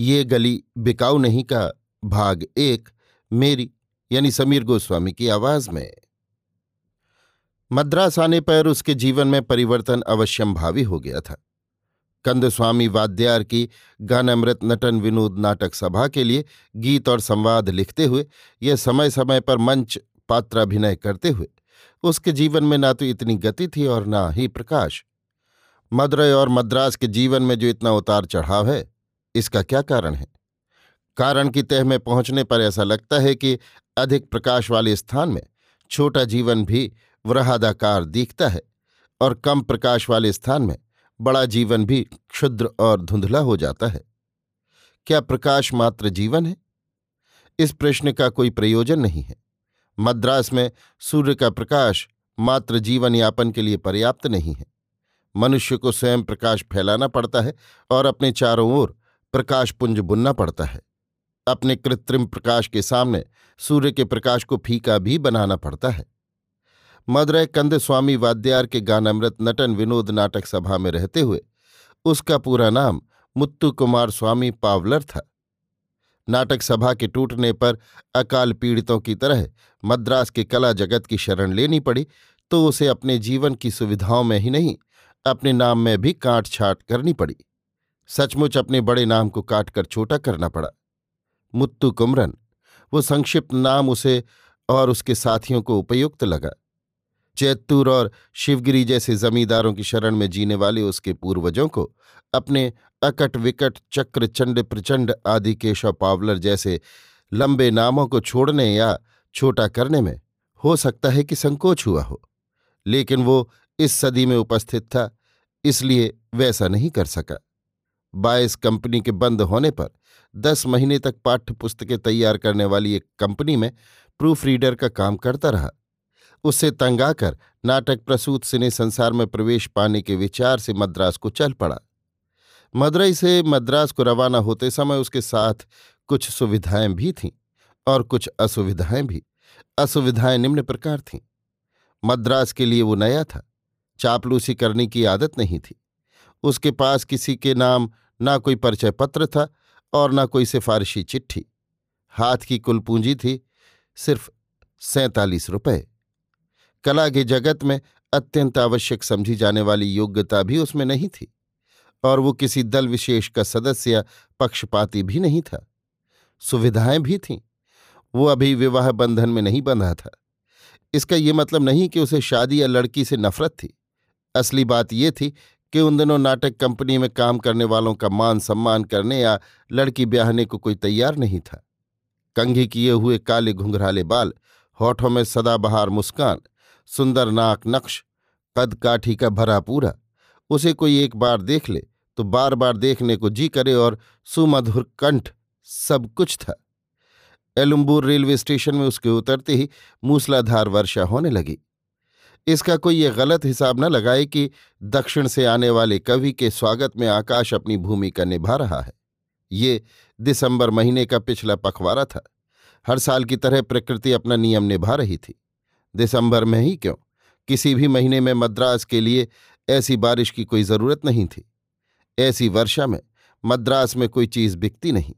ये गली बिकाऊ नहीं का भाग एक मेरी, यानी समीर गोस्वामी की आवाज़ में। मद्रास आने पर उसके जीवन में परिवर्तन अवश्यम भावी हो गया था। कंदस्वामी वाद्यार की गानामृत नटन विनोद नाटक सभा के लिए गीत और संवाद लिखते हुए, यह समय समय पर मंच पात्राभिनय करते हुए, उसके जीवन में ना तो इतनी गति थी और ना ही प्रकाश। मदुरई और मद्रास के जीवन में जो इतना उतार चढ़ाव है इसका क्या कारण है? कारण की तह में पहुँचने पर ऐसा लगता है कि अधिक प्रकाश वाले स्थान में छोटा जीवन भी वृहादाकार दिखता है और कम प्रकाश वाले स्थान में बड़ा जीवन भी क्षुद्र और धुंधला हो जाता है। क्या प्रकाश मात्र जीवन है? इस प्रश्न का कोई प्रयोजन नहीं है। मद्रास में सूर्य का प्रकाश मात्र जीवन यापन के लिए पर्याप्त नहीं है। मनुष्य को स्वयं प्रकाश फैलाना पड़ता है और अपने चारों ओर प्रकाश पुंज बुनना पड़ता है। अपने कृत्रिम प्रकाश के सामने सूर्य के प्रकाश को फीका भी बनाना पड़ता है। मदुरै कंद स्वामी वाद्यार के गानामृत नटन विनोद नाटक सभा में रहते हुए उसका पूरा नाम मुत्तु कुमार स्वामी पावलर था। नाटक सभा के टूटने पर अकाल पीड़ितों की तरह मद्रास के कला जगत की शरण लेनी पड़ी तो उसे अपने जीवन की सुविधाओं में ही नहीं, अपने नाम में भी काट छाट करनी पड़ी। सचमुच अपने बड़े नाम को काटकर छोटा करना पड़ा। मुत्तु कुमरन, वो संक्षिप्त नाम उसे और उसके साथियों को उपयुक्त लगा। चैत्तूर और शिवगिरी जैसे जमींदारों की शरण में जीने वाले उसके पूर्वजों को अपने अकट विकट चक्र चंड प्रचंड आदि केशव पावलर जैसे लंबे नामों को छोड़ने या छोटा करने में हो सकता है कि संकोच हुआ हो, लेकिन वो इस सदी में उपस्थित था, इसलिए वैसा नहीं कर सका। बायस कंपनी के बंद होने पर दस महीने तक पाठ्य पुस्तकें तैयार करने वाली एक कंपनी में प्रूफ रीडर का काम करता रहा। उससे तंग आकर नाटक प्रसूत सिने संसार में प्रवेश पाने के विचार से मद्रास को चल पड़ा। मदुरई से मद्रास को रवाना होते समय उसके साथ कुछ सुविधाएँ भी थीं और कुछ असुविधाएँ भी। असुविधाएँ निम्न प्रकार थीं। मद्रास के लिए वो नया था। चापलूसी करने की आदत नहीं थी। उसके पास किसी के नाम ना कोई परिचय पत्र था और ना कोई सिफारिशी चिट्ठी। हाथ की कुल पूंजी थी सिर्फ़ सैंतालीस रुपये कला के जगत में अत्यंत आवश्यक समझी जाने वाली योग्यता भी उसमें नहीं थी और वो किसी दल विशेष का सदस्य या पक्षपाती भी नहीं था। सुविधाएँ भी थीं। वो अभी विवाह बंधन में नहीं बंधा था। इसका ये मतलब नहीं कि उसे शादी या लड़की से नफरत थी। असली बात यह थी कि उन दिनों नाटक कंपनी में काम करने वालों का मान सम्मान करने या लड़की ब्याहने को कोई तैयार नहीं था। कंघी किए हुए काले घुंघराले बाल, होठों में सदाबहार मुस्कान, सुंदर नाक नक्श कद काठी का भरा पूरा। उसे कोई एक बार देख ले तो बार बार देखने को जी करे और सुमधुर कंठ सब कुछ था। एलुम्बूर रेलवे स्टेशन में उसके उतरते ही मूसलाधार वर्षा होने लगी। इसका कोई ये गलत हिसाब न लगाए कि दक्षिण से आने वाले कवि के स्वागत में आकाश अपनी भूमिका निभा रहा है। ये दिसंबर महीने का पिछला पखवारा था। हर साल की तरह प्रकृति अपना नियम निभा रही थी। दिसंबर में ही क्यों? किसी भी महीने में मद्रास के लिए ऐसी बारिश की कोई ज़रूरत नहीं थी। ऐसी वर्षा में मद्रास में कोई चीज़ बिकती नहीं।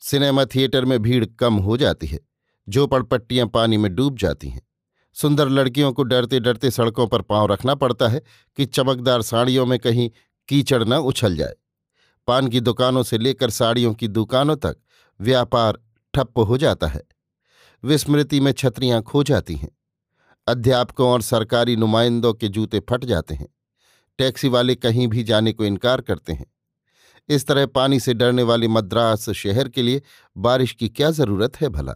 सिनेमा थिएटर में भीड़ कम हो जाती है, झोपड़पट्टियाँ पानी में डूब जाती हैं। सुंदर लड़कियों को डरते डरते सड़कों पर पाँव रखना पड़ता है कि चमकदार साड़ियों में कहीं कीचड़ न उछल जाए। पान की दुकानों से लेकर साड़ियों की दुकानों तक व्यापार ठप्प हो जाता है। विस्मृति में छतरियाँ खो जाती हैं। अध्यापकों और सरकारी नुमाइंदों के जूते फट जाते हैं। टैक्सी वाले कहीं भी जाने को इनकार करते हैं। इस तरह पानी से डरने वाले मद्रास शहर के लिए बारिश की क्या ज़रूरत है भला?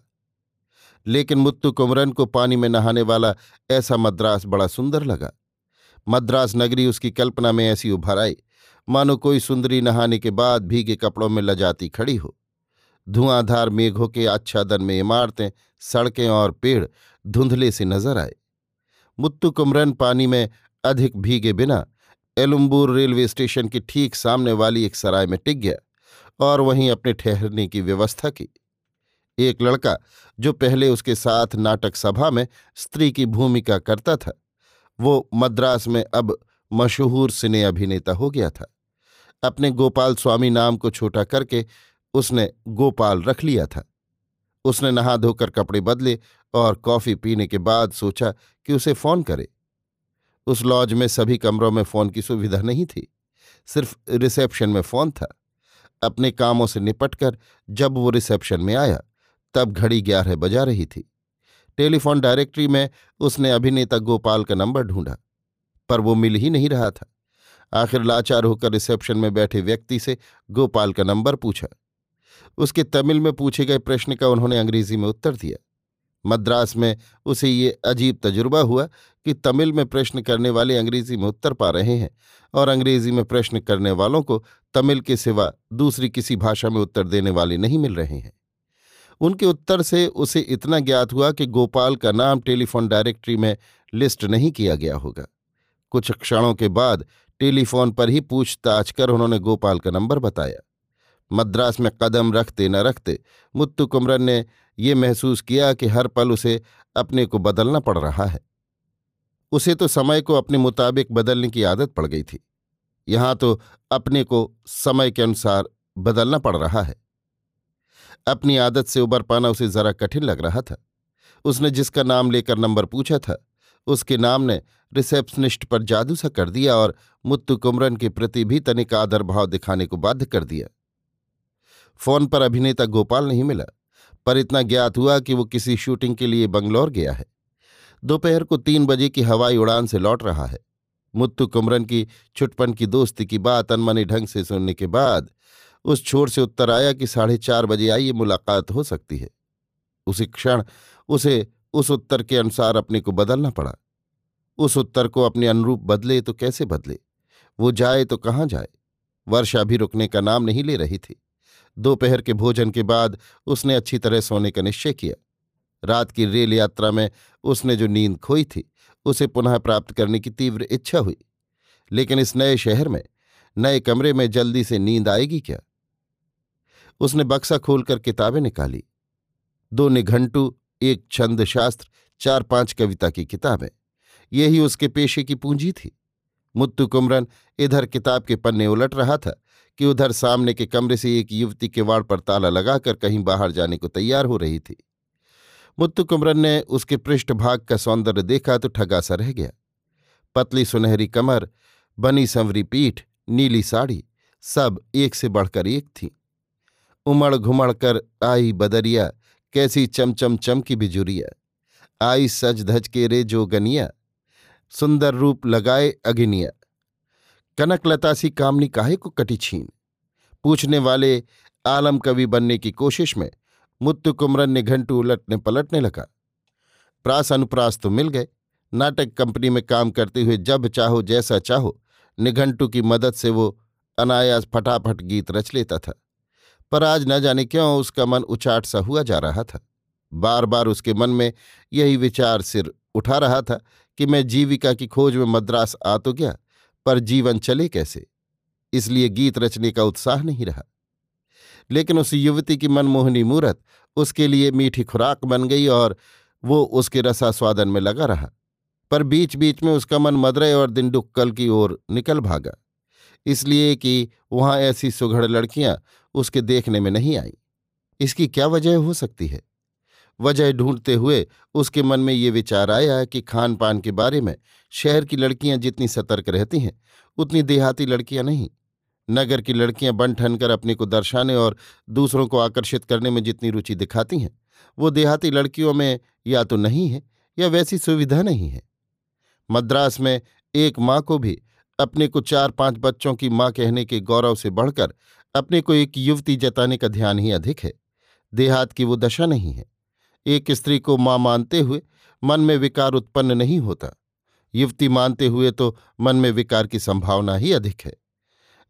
लेकिन मुत्तु कुमरन को पानी में नहाने वाला ऐसा मद्रास बड़ा सुंदर लगा। मद्रास नगरी उसकी कल्पना में ऐसी उभर आई, मानो कोई सुंदरी नहाने के बाद भीगे कपड़ों में लजाती खड़ी हो। धुआंधार मेघों के आच्छादन में इमारतें, सड़कें और पेड़ धुंधले से नज़र आए। मुत्तु कुमरन पानी में अधिक भीगे बिना एलुम्बूर रेलवे स्टेशन के ठीक सामने वाली एक सराय में टिक गया और वहीं अपने ठहरने की व्यवस्था की। एक लड़का जो पहले उसके साथ नाटक सभा में स्त्री की भूमिका करता था। वो मद्रास में अब मशहूर सिने अभिनेता हो गया था। अपने गोपाल स्वामी नाम को छोटा करके उसने गोपाल रख लिया था। उसने नहा धोकर कपड़े बदले और कॉफ़ी पीने के बाद सोचा कि उसे फ़ोन करे। उस लॉज में सभी कमरों में फ़ोन की सुविधा नहीं थी। सिर्फ़ रिसेप्शन में फ़ोन था। अपने कामों से निपटकर जब वो रिसेप्शन में आया तब घड़ी ग्यारह बजा रही थी। टेलीफोन डायरेक्टरी में उसने अभिनेता गोपाल का नंबर ढूंढा, पर वो मिल ही नहीं रहा था। आखिर लाचार होकर रिसेप्शन में बैठे व्यक्ति से गोपाल का नंबर पूछा। उसके तमिल में पूछे गए प्रश्न का उन्होंने अंग्रेज़ी में उत्तर दिया। मद्रास में उसे ये अजीब तजुर्बा हुआ कि तमिल में प्रश्न करने वाले अंग्रेज़ी में उत्तर पा रहे हैं और अंग्रेज़ी में प्रश्न करने वालों को तमिल के सिवा दूसरी किसी भाषा में उत्तर देने वाले नहीं मिल रहे हैं। उनके उत्तर से उसे इतना ज्ञात हुआ कि गोपाल का नाम टेलीफोन डायरेक्टरी में लिस्ट नहीं किया गया होगा। कुछ क्षणों के बाद टेलीफोन पर ही पूछताछ कर उन्होंने गोपाल का नंबर बताया। मद्रास में कदम रखते न रखते मुत्तु कुमरन ने ये महसूस किया कि हर पल उसे अपने को बदलना पड़ रहा है। उसे तो समय को अपने मुताबिक बदलने की आदत पड़ गई थी। यहाँ तो अपने को समय के अनुसार बदलना पड़ रहा है। अपनी आदत से उबर पाना उसे जरा कठिन लग रहा था। उसने जिसका नाम लेकर नंबर पूछा था, उसके नाम ने रिसेप्शनिस्ट पर जादू सा कर दिया और मुत्तु कुमरन के प्रति भी तनिक आदर भाव दिखाने को बाध्य कर दिया। फ़ोन पर अभिनेता गोपाल नहीं मिला, पर इतना ज्ञात हुआ कि वो किसी शूटिंग के लिए बंगलौर गया है। दोपहर को तीन बजे की हवाई उड़ान से लौट रहा है। मुत्तु कुमरन की छुटपन की दोस्ती की बात अनमने ढंग से सुनने के बाद उस छोर से उत्तर आया कि साढ़े चार बजे आइए, मुलाकात हो सकती है। उसी क्षण उसे उस उत्तर के अनुसार अपने को बदलना पड़ा। उस उत्तर को अपने अनुरूप बदले तो कैसे बदले? वो जाए तो कहाँ जाए? वर्षा भी रुकने का नाम नहीं ले रही थी। दोपहर के भोजन के बाद उसने अच्छी तरह सोने का निश्चय किया। रात की रेल यात्रा में उसने जो नींद खोई थी, उसे पुनः प्राप्त करने की तीव्र इच्छा हुई। लेकिन इस नए शहर में, नए कमरे में जल्दी से नींद आएगी क्या? उसने बक्सा खोलकर किताबें निकाली। दो निघंटू, एक छंद शास्त्र चार पाँच कविता की किताबें। यही उसके पेशे की पूंजी थी। मुत्तु कुमरन इधर किताब के पन्ने उलट रहा था कि उधर सामने के कमरे से एक युवती के वाड़ पर ताला लगाकर कहीं बाहर जाने को तैयार हो रही थी। मुत्तु कुमरन ने उसके पृष्ठभाग का सौंदर्य देखा तो ठगासा रह गया। पतली सुनहरी कमर, बनी संवरी पीठ, नीली साड़ी, सब एक से बढ़कर एक थी। उमड़ घुमड़ कर आई बदरिया, कैसी चमचम चम की बिजुरिया आई सज धज के रे जो गनिया, सुंदर रूप लगाए अगिनिया। कनकलता सी कामनी काहे को कटी छीन? पूछने वाले आलम कवि बनने की कोशिश में मुत्तु कुमरन ने घंटू उलटने पलटने लगा। प्रास अनुप्रास तो मिल गए। नाटक कंपनी में काम करते हुए जब चाहो जैसा चाहो, निघंटू की मदद से वो अनायास फटाफट गीत रच लेता था। पर आज न जाने क्यों उसका मन उचाट सा हुआ जा रहा था। बार बार उसके मन में यही विचार सिर उठा रहा था कि मैं जीविका की खोज में मद्रास आ तो गया, पर जीवन चले कैसे? इसलिए गीत रचने का उत्साह नहीं रहा। लेकिन उस युवती की मनमोहनी मूरत उसके लिए मीठी खुराक बन गई और वो उसके रसास्वादन में लगा रहा, पर बीच बीच में उसका मन मदरे और दिंडुक्कल की ओर निकल भागा। इसलिए कि वहाँ ऐसी सुघड़ लड़कियाँ उसके देखने में नहीं आई। इसकी क्या वजह हो सकती है? वजह ढूंढते हुए उसके मन में ये विचार आया कि खान पान के बारे में शहर की लड़कियाँ जितनी सतर्क रहती हैं, उतनी देहाती लड़कियाँ नहीं। नगर की लड़कियाँ बन ठन कर अपने को दर्शाने और दूसरों को आकर्षित करने में जितनी रुचि दिखाती हैं, वो देहाती लड़कियों में या तो नहीं है या वैसी सुविधा नहीं है। मद्रास में एक माँ को भी अपने को चार पाँच बच्चों की माँ कहने के गौरव से बढ़कर अपने को एक युवती जताने का ध्यान ही अधिक है। देहात की वो दशा नहीं है। एक स्त्री को माँ मानते हुए मन में विकार उत्पन्न नहीं होता। युवती मानते हुए तो मन में विकार की संभावना ही अधिक है।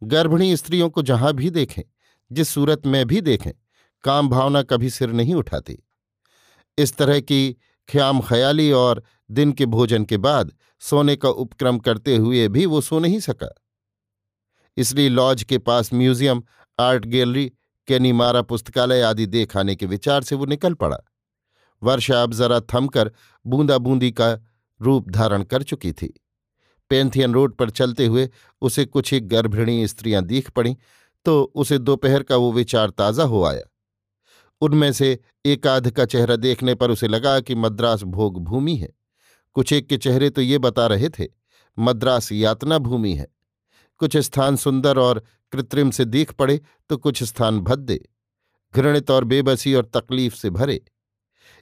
गर्भिणी स्त्रियों को जहाँ भी देखें, जिस सूरत में भी देखें, काम भावना कभी सिर नहीं उठाती। इस तरह की ख्याम ख्याली और दिन के भोजन के बाद सोने का उपक्रम करते हुए भी वो सो नहीं सका। इसलिए लॉज के पास म्यूज़ियम, आर्ट गैलरी, कैनीमारा पुस्तकालय आदि देख आने के विचार से वो निकल पड़ा। वर्षा अब जरा थमकर बूंदा बूंदी का रूप धारण कर चुकी थी। पेंथियन रोड पर चलते हुए उसे कुछ ही गर्भिणी स्त्रियाँ दीख पड़ी तो उसे दोपहर का वो विचार ताज़ा हो आया। उनमें से एक आध का चेहरा देखने पर उसे लगा कि मद्रास भोग भूमि है। कुछ एक के चेहरे तो ये बता रहे थे, मद्रास यातना भूमि है। कुछ स्थान सुंदर और कृत्रिम से दीख पड़े तो कुछ स्थान भद्दे, घृणित और बेबसी और तकलीफ़ से भरे।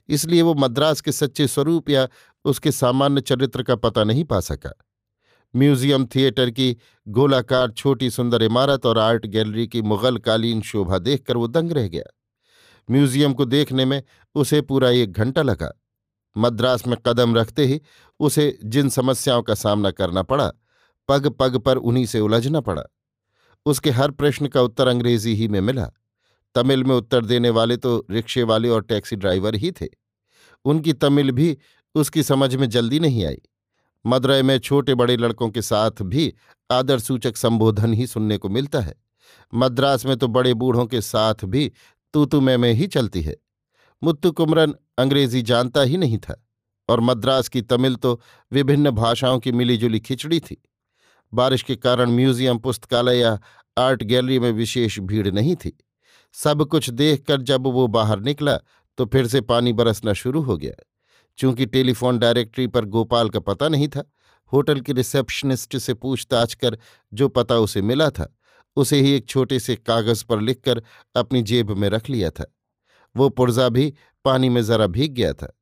इसलिए वो मद्रास के सच्चे स्वरूप या उसके सामान्य चरित्र का पता नहीं पा सका। म्यूज़ियम थिएटर की गोलाकार छोटी सुंदर इमारत और आर्ट गैलरी की मुगल कालीन शोभा देखकर वो दंग रह गया। म्यूज़ियम को देखने में उसे पूरा एक घंटा लगा। मद्रास में कदम रखते ही उसे जिन समस्याओं का सामना करना पड़ा पग पग पर उन्हीं से उलझना पड़ा। उसके हर प्रश्न का उत्तर अंग्रेज़ी ही में मिला। तमिल में उत्तर देने वाले तो रिक्शे वाले और टैक्सी ड्राइवर ही थे। उनकी तमिल भी उसकी समझ में जल्दी नहीं आई। मदुरई में छोटे बड़े लड़कों के साथ भी आदर सूचक संबोधन ही सुनने को मिलता है। मद्रास में तो बड़े बूढ़ों के साथ भी तूतु में, में ही चलती है। मुत्तु कुमरन अंग्रेज़ी जानता ही नहीं था और मद्रास की तमिल तो विभिन्न भाषाओं की मिलीजुली खिचड़ी थी। बारिश के कारण म्यूज़ियम, पुस्तकालय या आर्ट गैलरी में विशेष भीड़ नहीं थी। सब कुछ देखकर जब वो बाहर निकला तो फिर से पानी बरसना शुरू हो गया। चूँकि टेलीफोन डायरेक्टरी पर गोपाल का पता नहीं था, होटल के रिसेप्शनिस्ट से पूछताछ कर जो पता उसे मिला था, उसे ही एक छोटे से कागज़ पर लिखकर अपनी जेब में रख लिया था। वो पुर्जा भी पानी में जरा भीग गया था।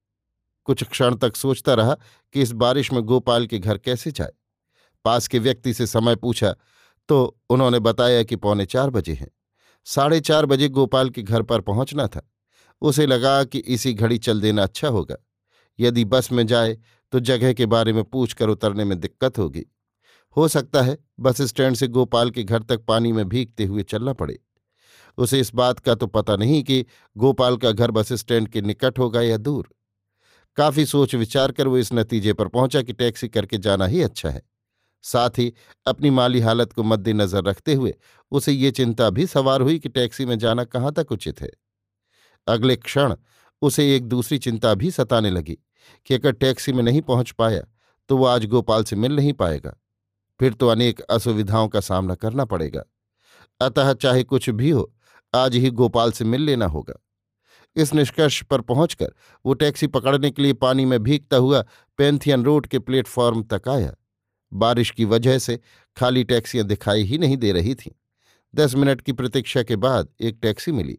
कुछ क्षण तक सोचता रहा कि इस बारिश में गोपाल के घर कैसे जाए। पास के व्यक्ति से समय पूछा तो उन्होंने बताया कि पौने चार बजे हैं। साढ़े चार बजे गोपाल के घर पर पहुँचना था। उसे लगा कि इसी घड़ी चल देना अच्छा होगा। यदि बस में जाए तो जगह के बारे में पूछकर उतरने में दिक्कत होगी। हो सकता है बस स्टैंड से गोपाल के घर तक पानी में भीगते हुए चलना पड़े। उसे इस बात का तो पता नहीं कि गोपाल का घर बस स्टैंड के निकट होगा या दूर। काफ़ी सोच विचार कर वो इस नतीजे पर पहुँचा कि टैक्सी करके जाना ही अच्छा है। साथ ही अपनी माली हालत को मद्देनजर रखते हुए उसे ये चिंता भी सवार हुई कि टैक्सी में जाना कहाँ तक उचित है। अगले क्षण उसे एक दूसरी चिंता भी सताने लगी कि अगर टैक्सी में नहीं पहुँच पाया तो वो आज गोपाल से मिल नहीं पाएगा। फिर तो अनेक असुविधाओं का सामना करना पड़ेगा। अतः चाहे कुछ भी हो, आज ही गोपाल से मिल लेना होगा। इस निष्कर्ष पर पहुंचकर वो टैक्सी पकड़ने के लिए पानी में भीगता हुआ पेंथियन रोड के प्लेटफॉर्म तक आया। बारिश की वजह से खाली टैक्सियाँ दिखाई ही नहीं दे रही थीं। दस मिनट की प्रतीक्षा के बाद एक टैक्सी मिली।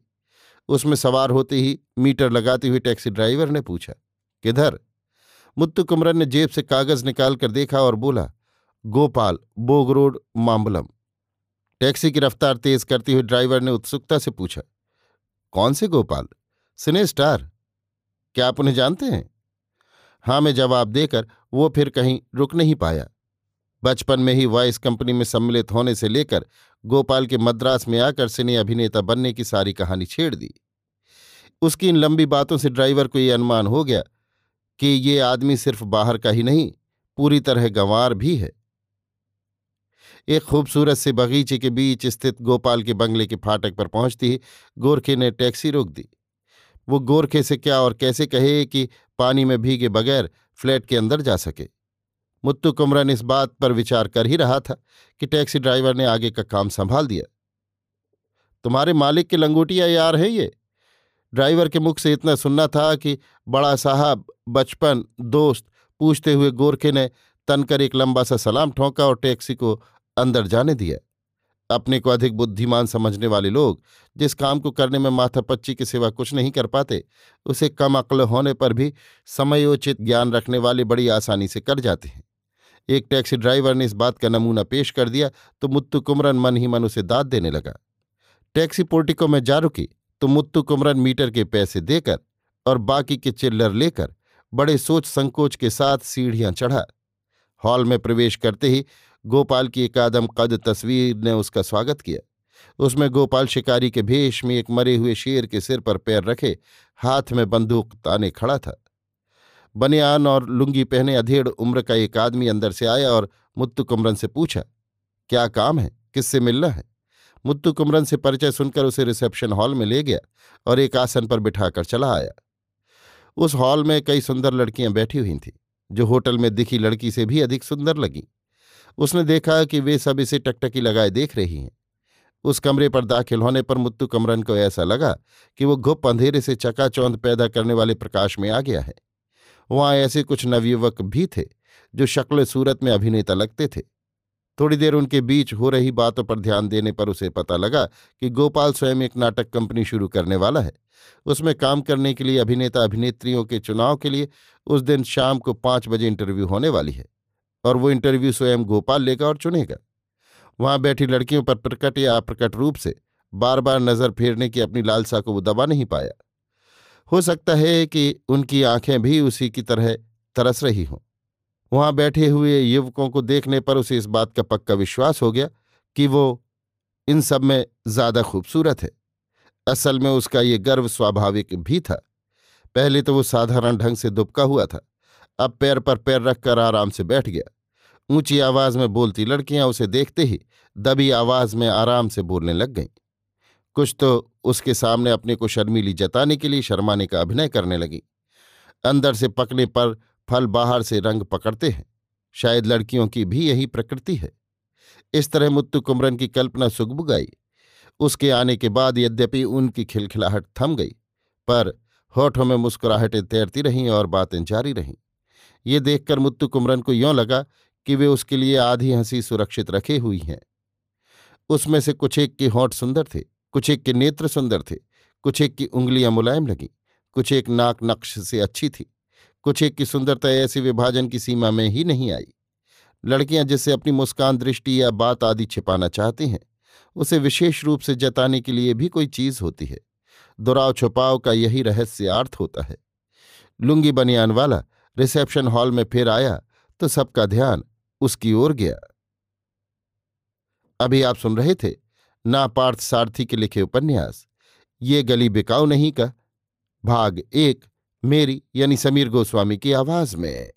उसमें सवार होते ही मीटर लगाते हुए टैक्सी ड्राइवर ने पूछा, किधर? मुत्तु कुमरन ने जेब से कागज़ निकाल कर देखा और बोला, Gopal, Boag road Mambalam taxi की रफ्तार तेज करते हुए ड्राइवर ने उत्सुकता से पूछा, कौन से गोपाल? सिने स्टार? क्या आप उन्हें जानते हैं? हाँ मैं जवाब देकर वो फिर कहीं रुक नहीं पाया। बचपन में ही वॉइस कंपनी में सम्मिलित होने से लेकर गोपाल के मद्रास में आकर सिने अभिनेता बनने की सारी कहानी छेड़ दी। उसकी इन लंबी बातों से ड्राइवर को ये अनुमान हो गया कि ये आदमी सिर्फ़ बाहर का ही नहीं, पूरी तरह गंवार भी है। एक खूबसूरत से बगीचे के बीच स्थित गोपाल के बंगले के फाटक पर पहुँचती ही गोरखे ने टैक्सी रोक दी। वो गोरखे से क्या और कैसे कहे कि पानी में भीगे बगैर फ्लैट के अंदर जा सके? मुत्तु कुमरन इस बात पर विचार कर ही रहा था कि टैक्सी ड्राइवर ने आगे का काम संभाल दिया। तुम्हारे मालिक के लंगोटिया यार है ये। ड्राइवर के मुख से इतना सुनना था कि बड़ा साहब, बचपन, दोस्त, पूछते हुए गोरखे ने तनकर एक लंबा सा सलाम ठोंका और टैक्सी को अंदर जाने दिया। अपने को अधिक बुद्धिमान समझने वाले लोग, जिस काम को करने में माथापच्ची के सिवा कुछ नहीं कर पाते, उसे कम अक्ल होने पर भी समयोचित ज्ञान रखने वाले बड़ी आसानी से कर जाते हैं। एक टैक्सी ड्राइवर ने इस बात का नमूना पेश कर दिया तो मुत्तु कुमरन मन ही मन उसे दाद देने लगा। टैक्सी पोर्टिको में जा रुकी तो मुत्तु कुमरन मीटर के पैसे देकर और बाकी के चिल्लर लेकर बड़े सोच संकोच के साथ सीढ़ियाँ चढ़ा। हॉल में प्रवेश करते ही गोपाल की एक आदम कद तस्वीर ने उसका स्वागत किया। उसमें गोपाल शिकारी के भेष में एक मरे हुए शेर के सिर पर पैर रखे हाथ में बंदूक ताने खड़ा था। बनियान और लुंगी पहने अधेड़ उम्र का एक आदमी अंदर से आया और मुत्तु कुमरन से पूछा, क्या काम है? किससे मिलना है? मुत्तु कुमरन से परिचय सुनकर उसे रिसेप्शन हॉल में ले गया और एक आसन पर बिठाकर चला आया। उस हॉल में कई सुंदर लड़कियाँ बैठी हुई थीं, जो होटल में दिखी लड़की से भी अधिक सुंदर लगी। उसने देखा कि वे सब इसे टकटकी लगाए देख रही हैं। उस कमरे पर दाखिल होने पर मुत्तु कमरन को ऐसा लगा कि वो गुप्त अंधेरे से चकाचौंध पैदा करने वाले प्रकाश में आ गया है। वहाँ ऐसे कुछ नवयुवक भी थे, जो शक्ल सूरत में अभिनेता लगते थे। थोड़ी देर उनके बीच हो रही बातों पर ध्यान देने पर उसे पता लगा कि गोपाल स्वयं एक नाटक कंपनी शुरू करने वाला है। उसमें काम करने के लिए अभिनेता अभिनेत्रियों के चुनाव के लिए उस दिन शाम को पाँच बजे इंटरव्यू होने वाली है और वो इंटरव्यू स्वयं गोपाल लेगा और चुनेगा। वहाँ बैठी लड़कियों पर प्रकट या अप्रकट रूप से बार बार नज़र फेरने की अपनी लालसा को वो दबा नहीं पाया। हो सकता है कि उनकी आँखें भी उसी की तरह तरस रही हों। वहाँ बैठे हुए युवकों को देखने पर उसे इस बात का पक्का विश्वास हो गया कि वो इन सब में ज़्यादा खूबसूरत है। असल में उसका ये गर्व स्वाभाविक भी था। पहले तो वो साधारण ढंग से दुबका हुआ था। अब पैर पर पैर रखकर आराम से बैठ गया। ऊँची आवाज़ में बोलती लड़कियाँ उसे देखते ही दबी आवाज़ में आराम से बोलने लग गईं। कुछ तो उसके सामने अपने को शर्मीली जताने के लिए शर्माने का अभिनय करने लगी। अंदर से पकने पर फल बाहर से रंग पकड़ते हैं। शायद लड़कियों की भी यही प्रकृति है। इस तरह मुत्तु कुमरन की कल्पना सुगबुगाई। उसके आने के बाद यद्यपि उनकी खिलखिलाहट थम गई, पर होठों में मुस्कुराहटें तैरती रहीं और बातें जारी रहीं। ये देखकर मुत्तु कुमरन को यों लगा कि वे उसके लिए आधी हँसी सुरक्षित रखे हुई हैं। उसमें से कुछ एक के होठ सुंदर थे। कुछ एक के नेत्र सुंदर थे, कुछ एक की उंगलियाँ मुलायम लगीं, कुछ एक नाक नक्श से अच्छी थी, कुछ एक की सुंदरता ऐसी विभाजन की सीमा में ही नहीं आई। लड़कियाँ जिससे अपनी मुस्कान दृष्टि या बात आदि छिपाना चाहती हैं, उसे विशेष रूप से जताने के लिए भी कोई चीज़ होती है। दुराव छुपाव का यही रहस्यार्थ होता है। लुंगी बनियान वाला रिसेप्शन हॉल में फिर आया तो सबका ध्यान उसकी ओर गया। अभी आप सुन रहे थे ना पार्थ सारथी के लिखे उपन्यास। ये गली बिकाऊ नहीं का। भाग एक, मेरी यानी समीर गोस्वामी की आवाज़ में।